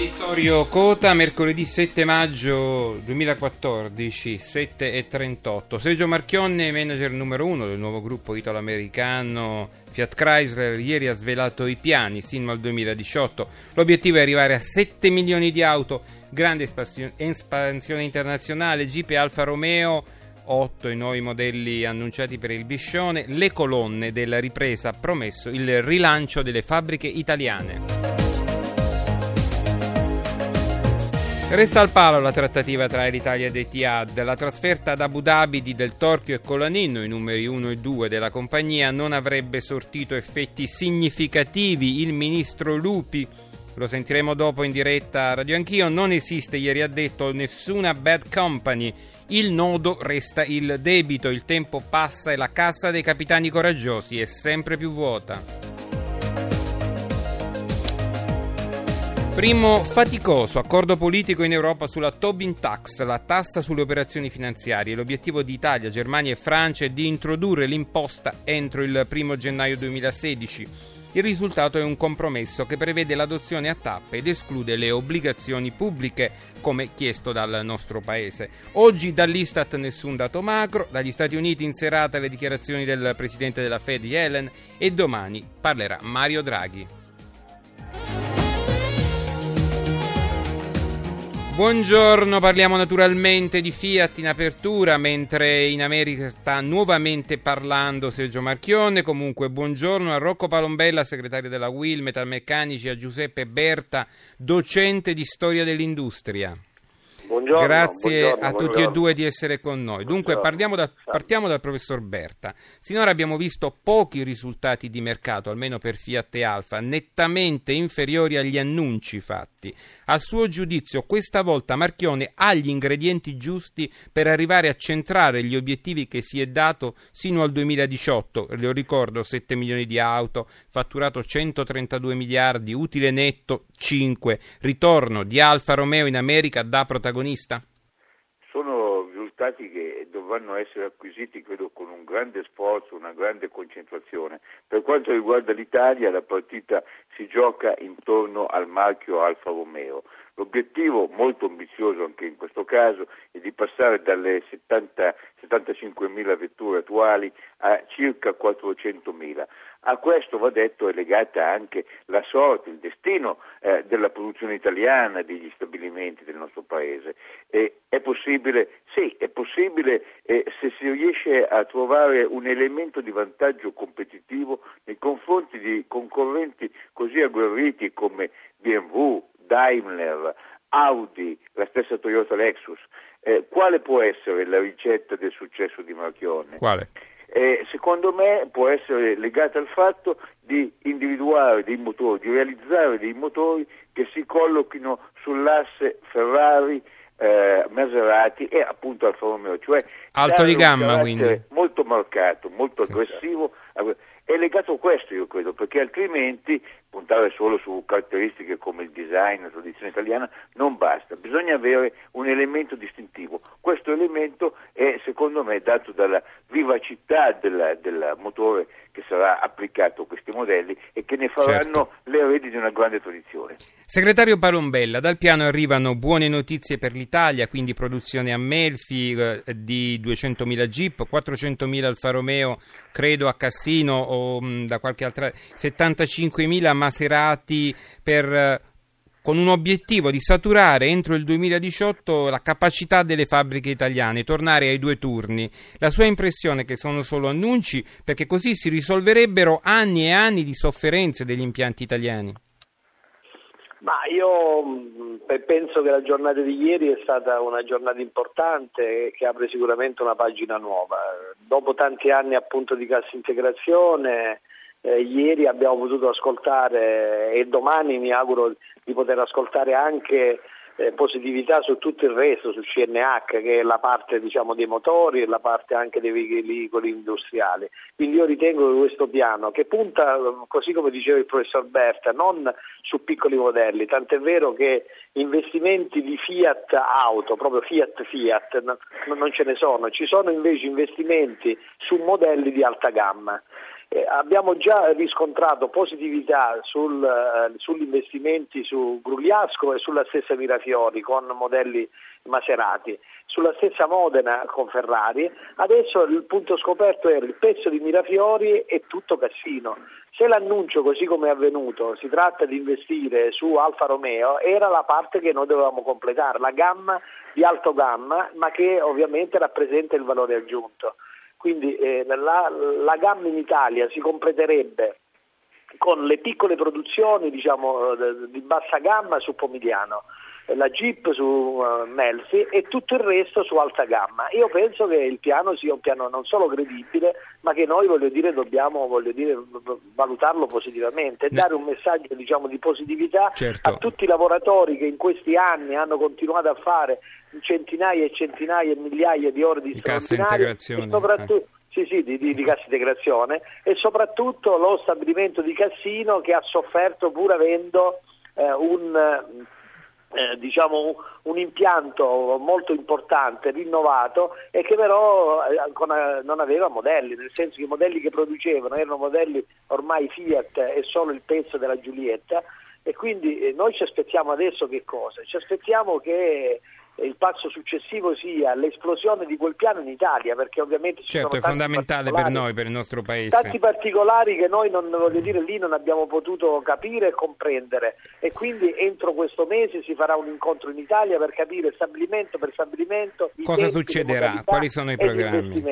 Vittorio Cota, mercoledì 7 maggio 2014, 7.38. Sergio Marchionne, manager numero uno del nuovo gruppo italo-americano Fiat Chrysler, ieri ha svelato i piani sino al 2018. L'obiettivo è arrivare a 7 milioni di auto, grande espansione internazionale, Jeep e Alfa Romeo 8 i nuovi modelli annunciati per il Biscione, le colonne della ripresa promesso il rilancio delle fabbriche italiane. Resta al palo la trattativa tra l'Italia ed Etihad. La trasferta ad Abu Dhabi di Del Torchio e Colaninno, i numeri 1 e 2 della compagnia, non avrebbe sortito effetti significativi. Il ministro Lupi, lo sentiremo dopo in diretta a Radio Anch'io, non esiste, ieri ha detto, nessuna bad company. Il nodo resta il debito, il tempo passa e la cassa dei capitani coraggiosi è sempre più vuota. Primo faticoso accordo politico in Europa sulla Tobin Tax, la tassa sulle operazioni finanziarie. L'obiettivo di Italia, Germania e Francia è di introdurre l'imposta entro il 1 gennaio 2016. Il risultato è un compromesso che prevede l'adozione a tappe ed esclude le obbligazioni pubbliche, come chiesto dal nostro paese. Oggi dall'Istat nessun dato macro, dagli Stati Uniti in serata le dichiarazioni del presidente della Fed Yellen e domani parlerà Mario Draghi. Buongiorno, parliamo naturalmente di Fiat in apertura, mentre in America sta nuovamente parlando Sergio Marchione. Comunque, buongiorno a Rocco Palombella, segretario della Will Metalmeccanici, a Giuseppe Berta, docente di storia dell'industria. Buongiorno, Grazie buongiorno, a tutti buongiorno. e due di essere con noi. Dunque, da- partiamo dal professor Berta. Sinora abbiamo visto pochi risultati di mercato, almeno per Fiat e Alfa, nettamente inferiori agli annunci fatti. A suo giudizio, questa volta Marchione ha gli ingredienti giusti per arrivare a centrare gli obiettivi che si è dato sino al 2018. Lo ricordo, 7 milioni di auto, fatturato 132 miliardi, utile netto 5, ritorno di Alfa Romeo in America da protagonista. Sono risultati che dovranno essere acquisiti, credo, con un grande sforzo, una grande concentrazione. Per quanto riguarda l'Italia, la partita si gioca intorno al marchio Alfa Romeo. L'obiettivo, molto ambizioso anche in questo caso, è di passare dalle 70, 75.000 vetture attuali a circa 400.000. A questo va detto è legata anche la sorte, il destino eh, della produzione italiana, degli stabilimenti del nostro paese. E è possibile? Sì, è possibile eh, se si riesce a trovare un elemento di vantaggio competitivo nei confronti di concorrenti così agguerriti come BMW, Daimler, Audi, la stessa Toyota Lexus. Eh, quale può essere la ricetta del successo di Marchionne? Quale? Eh, secondo me può essere legata al fatto di individuare dei motori, di realizzare dei motori che si collochino sull'asse Ferrari, eh, Maserati e appunto Alfa Romeo, cioè Alto di gamma, quindi. molto marcato, molto Sì. È legato a questo, io credo, perché altrimenti puntare solo su caratteristiche come il design, la tradizione italiana non basta, bisogna avere un elemento distintivo. Questo elemento è secondo me dato dalla vivacità del, motore che sarà applicato a questi modelli e che ne faranno Certo. le eredi di una grande tradizione. Segretario Palombella, dal piano arrivano buone notizie per l'Italia, quindi produzione a Melfi eh, di 200.000 Jeep, 400.000 Alfa Romeo, credo a Cassino o mh, da qualche altra 75.000 Maserati per eh, con un obiettivo di saturare entro il 2018 la capacità delle fabbriche italiane, tornare ai due turni. La sua impressione è che sono solo annunci perché così si risolverebbero anni e anni di sofferenze degli impianti italiani. Ma io pe- penso che la giornata di ieri è stata una giornata importante che apre sicuramente una pagina nuova. Dopo tanti anni appunto di cassa integrazione, eh, ieri abbiamo potuto ascoltare e domani mi auguro di poter ascoltare anche eh, positività su tutto il resto, su CNH che è la parte diciamo, dei motori e la parte anche dei veicoli industriali. Quindi io ritengo che questo piano che punta, così come diceva il professor Berta, non su piccoli modelli, tant'è vero che investimenti di Fiat auto, proprio Fiat Fiat, no, non ce ne sono, ci sono invece investimenti su modelli di alta gamma. Eh, abbiamo già riscontrato positività sul, eh, sugli investimenti su Grugliasco e sulla stessa Mirafiori con modelli Maserati, sulla stessa Modena con Ferrari. Adesso il punto scoperto era il pezzo di Mirafiori e tutto Cassino. Se l'annuncio, così come è avvenuto, si tratta di investire su Alfa Romeo, era la parte che noi dovevamo completare, la gamma di alto gamma, ma che ovviamente rappresenta il valore aggiunto. Quindi eh, la, la gamma in Italia si completerebbe con le piccole produzioni diciamo, di bassa gamma su Pomigliano la Jeep su uh, Melfi e tutto il resto su alta gamma. Io penso che il piano sia un piano non solo credibile, ma che noi voglio dire, dobbiamo voglio dire, valutarlo positivamente e dare un messaggio diciamo, di positività certo. a tutti i lavoratori che in questi anni hanno continuato a fare centinaia e centinaia e migliaia di ore di, di straordinario e soprattutto eh. Sì, sì, di, di, di, cassa integrazione e soprattutto lo stabilimento di Cassino che ha sofferto pur avendo eh, un eh, diciamo un impianto molto importante, rinnovato e che però eh, ancora non aveva modelli, nel senso che i modelli che producevano erano modelli ormai Fiat e solo il pezzo della Giulietta e quindi eh, noi ci aspettiamo adesso che cosa? Ci aspettiamo che il passo successivo sia l'esplosione di quel piano in Italia, perché ovviamente ci certo, sono è fondamentale per noi, per il nostro paese. Tanti particolari che noi non, voglio dire, lì non abbiamo potuto capire e comprendere e quindi entro questo mese si farà un incontro in Italia per capire stabilimento per stabilimento cosa succederà, quali sono i programmi.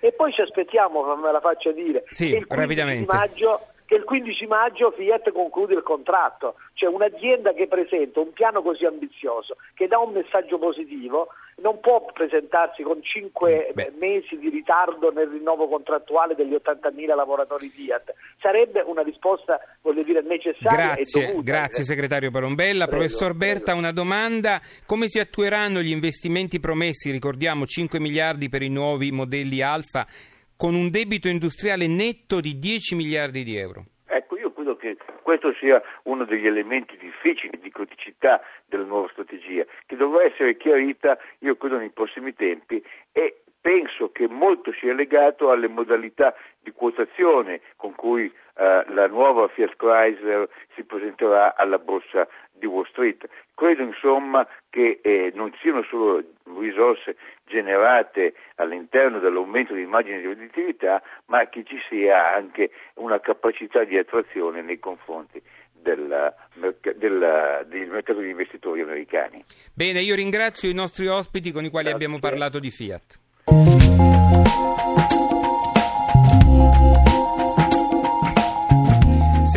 E poi ci aspettiamo, me la faccio dire, sì, il 15 maggio che il 15 maggio Fiat conclude il contratto, cioè un'azienda che presenta un piano così ambizioso, che dà un messaggio positivo, non può presentarsi con 5 Beh. mesi di ritardo nel rinnovo contrattuale degli 80.000 lavoratori Fiat. Sarebbe una risposta, voglio dire, necessaria grazie, e dovuta. Grazie segretario Parombella. Prego, Professor Berta, prego. una domanda. Come si attueranno gli investimenti promessi? Ricordiamo 5 miliardi per i nuovi modelli Alfa con un debito industriale netto di 10 miliardi di euro. Ecco, io credo che questo sia uno degli elementi difficili di criticità della nuova strategia, che dovrà essere chiarita, io credo, nei prossimi tempi e penso che molto sia legato alle modalità di quotazione con cui eh, la nuova Fiat Chrysler si presenterà alla borsa di Wall Street. Credo insomma che eh, non siano solo risorse generate all'interno dell'aumento di immagine di redditività, ma che ci sia anche una capacità di attrazione nei confronti del, del, del, mercato degli investitori americani. Bene, io ringrazio i nostri ospiti con i quali Grazie. abbiamo parlato di Fiat.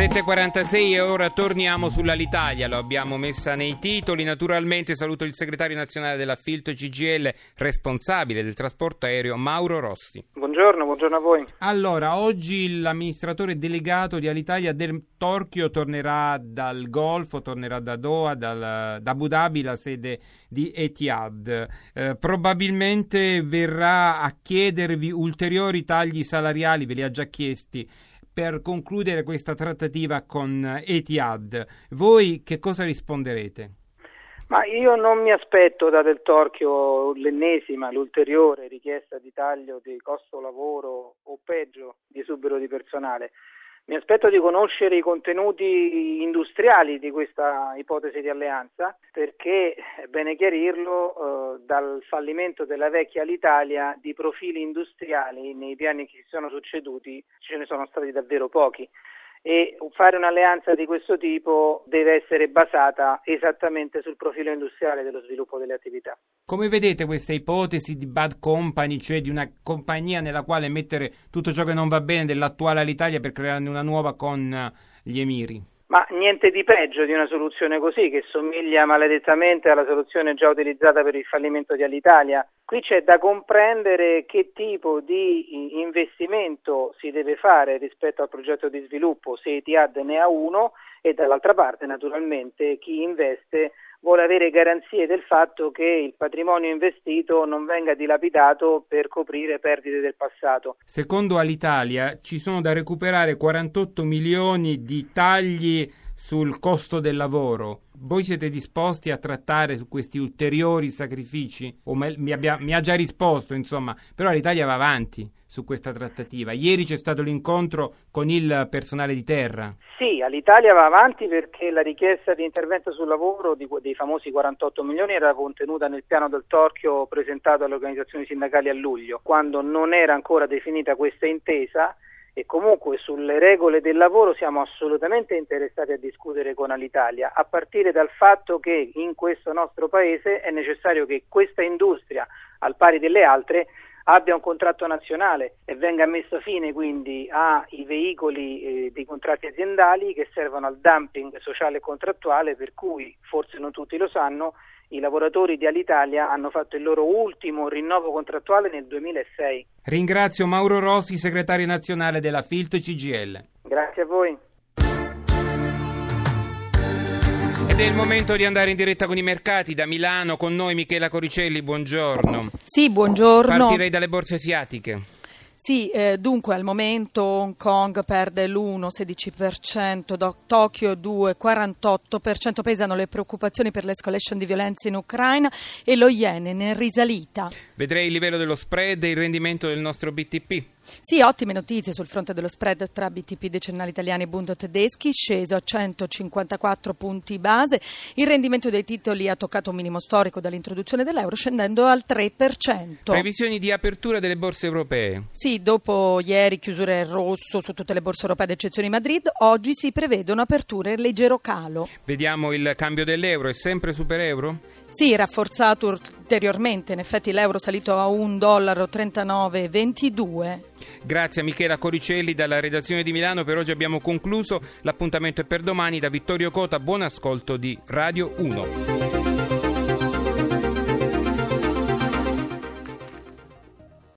7.46 e ora torniamo sull'Alitalia, lo abbiamo messa nei titoli, naturalmente saluto il segretario nazionale della Filto CGL, responsabile del trasporto aereo Mauro Rossi. Buongiorno, buongiorno a voi. Allora, oggi l'amministratore delegato di Alitalia del Torchio tornerà dal Golfo, tornerà da Doha, dal, da Abu Dhabi, la sede di Etihad. Eh, probabilmente verrà a chiedervi ulteriori tagli salariali, ve li ha già chiesti per concludere questa trattativa con Etihad. Voi che cosa risponderete? Ma io non mi aspetto da Del Torchio l'ennesima, l'ulteriore richiesta di taglio di costo lavoro o peggio di esubero di personale. Mi aspetto di conoscere i contenuti industriali di questa ipotesi di alleanza perché, è bene chiarirlo, eh, dal fallimento della vecchia Alitalia di profili industriali nei piani che si sono succeduti ce ne sono stati davvero pochi e fare un'alleanza di questo tipo deve essere basata esattamente sul profilo industriale dello sviluppo delle attività. Come vedete questa ipotesi di bad company, cioè di una compagnia nella quale mettere tutto ciò che non va bene dell'attuale all'Italia per crearne una nuova con eh, gli emiri? Ma niente di peggio di una soluzione così, che somiglia maledettamente alla soluzione già utilizzata per il fallimento di Alitalia. Qui c'è da comprendere che tipo di investimento si deve fare rispetto al progetto di sviluppo, se Etihad ne ha uno, e dall'altra parte naturalmente chi investe vuole avere garanzie del fatto che il patrimonio investito non venga dilapidato per coprire perdite del passato. Secondo Alitalia ci sono da recuperare 48 milioni di tagli sul costo del lavoro. Voi siete disposti a trattare su questi ulteriori sacrifici? O mi, abbia, mi ha già risposto, insomma, però l'Italia va avanti su questa trattativa. Ieri c'è stato l'incontro con il personale di terra. Sì, all'Italia va avanti perché la richiesta di intervento sul lavoro di, dei famosi 48 milioni era contenuta nel piano del Torchio presentato alle organizzazioni sindacali a luglio, quando non era ancora definita questa intesa e comunque sulle regole del lavoro siamo assolutamente interessati a discutere con l'Italia, a partire dal fatto che in questo nostro Paese è necessario che questa industria, al pari delle altre, abbia un contratto nazionale e venga messo fine quindi ai veicoli eh, dei contratti aziendali che servono al dumping sociale e contrattuale per cui, forse non tutti lo sanno, i lavoratori di Alitalia hanno fatto il loro ultimo rinnovo contrattuale nel 2006. Ringrazio Mauro Rossi, segretario nazionale della Filto CGL. Grazie a voi. Ed è il momento di andare in diretta con i mercati da Milano con noi Michela Coricelli, buongiorno. Sì, buongiorno. Partirei dalle borse asiatiche. Sì, eh, dunque al momento Hong Kong perde l'1,16%, Tokyo 2,48%, pesano le preoccupazioni per l'escalation di violenza in Ucraina e lo yen in risalita. Vedrei il livello dello spread e il rendimento del nostro BTP. Sì, ottime notizie sul fronte dello spread tra BTP decennali italiani e Bund tedeschi, sceso a 154 punti base. Il rendimento dei titoli ha toccato un minimo storico dall'introduzione dell'euro, scendendo al 3%. Previsioni di apertura delle borse europee? Sì, dopo ieri chiusure in rosso su tutte le borse europee ad eccezione di Madrid, oggi si prevedono aperture in leggero calo. Vediamo il cambio dell'euro, è sempre super euro? Sì, rafforzato ulteriormente, in effetti l'euro salito a 1,3922 dollaro. Grazie a Michela Coricelli dalla redazione di Milano, per oggi abbiamo concluso, l'appuntamento è per domani da Vittorio Cota, buon ascolto di Radio 1.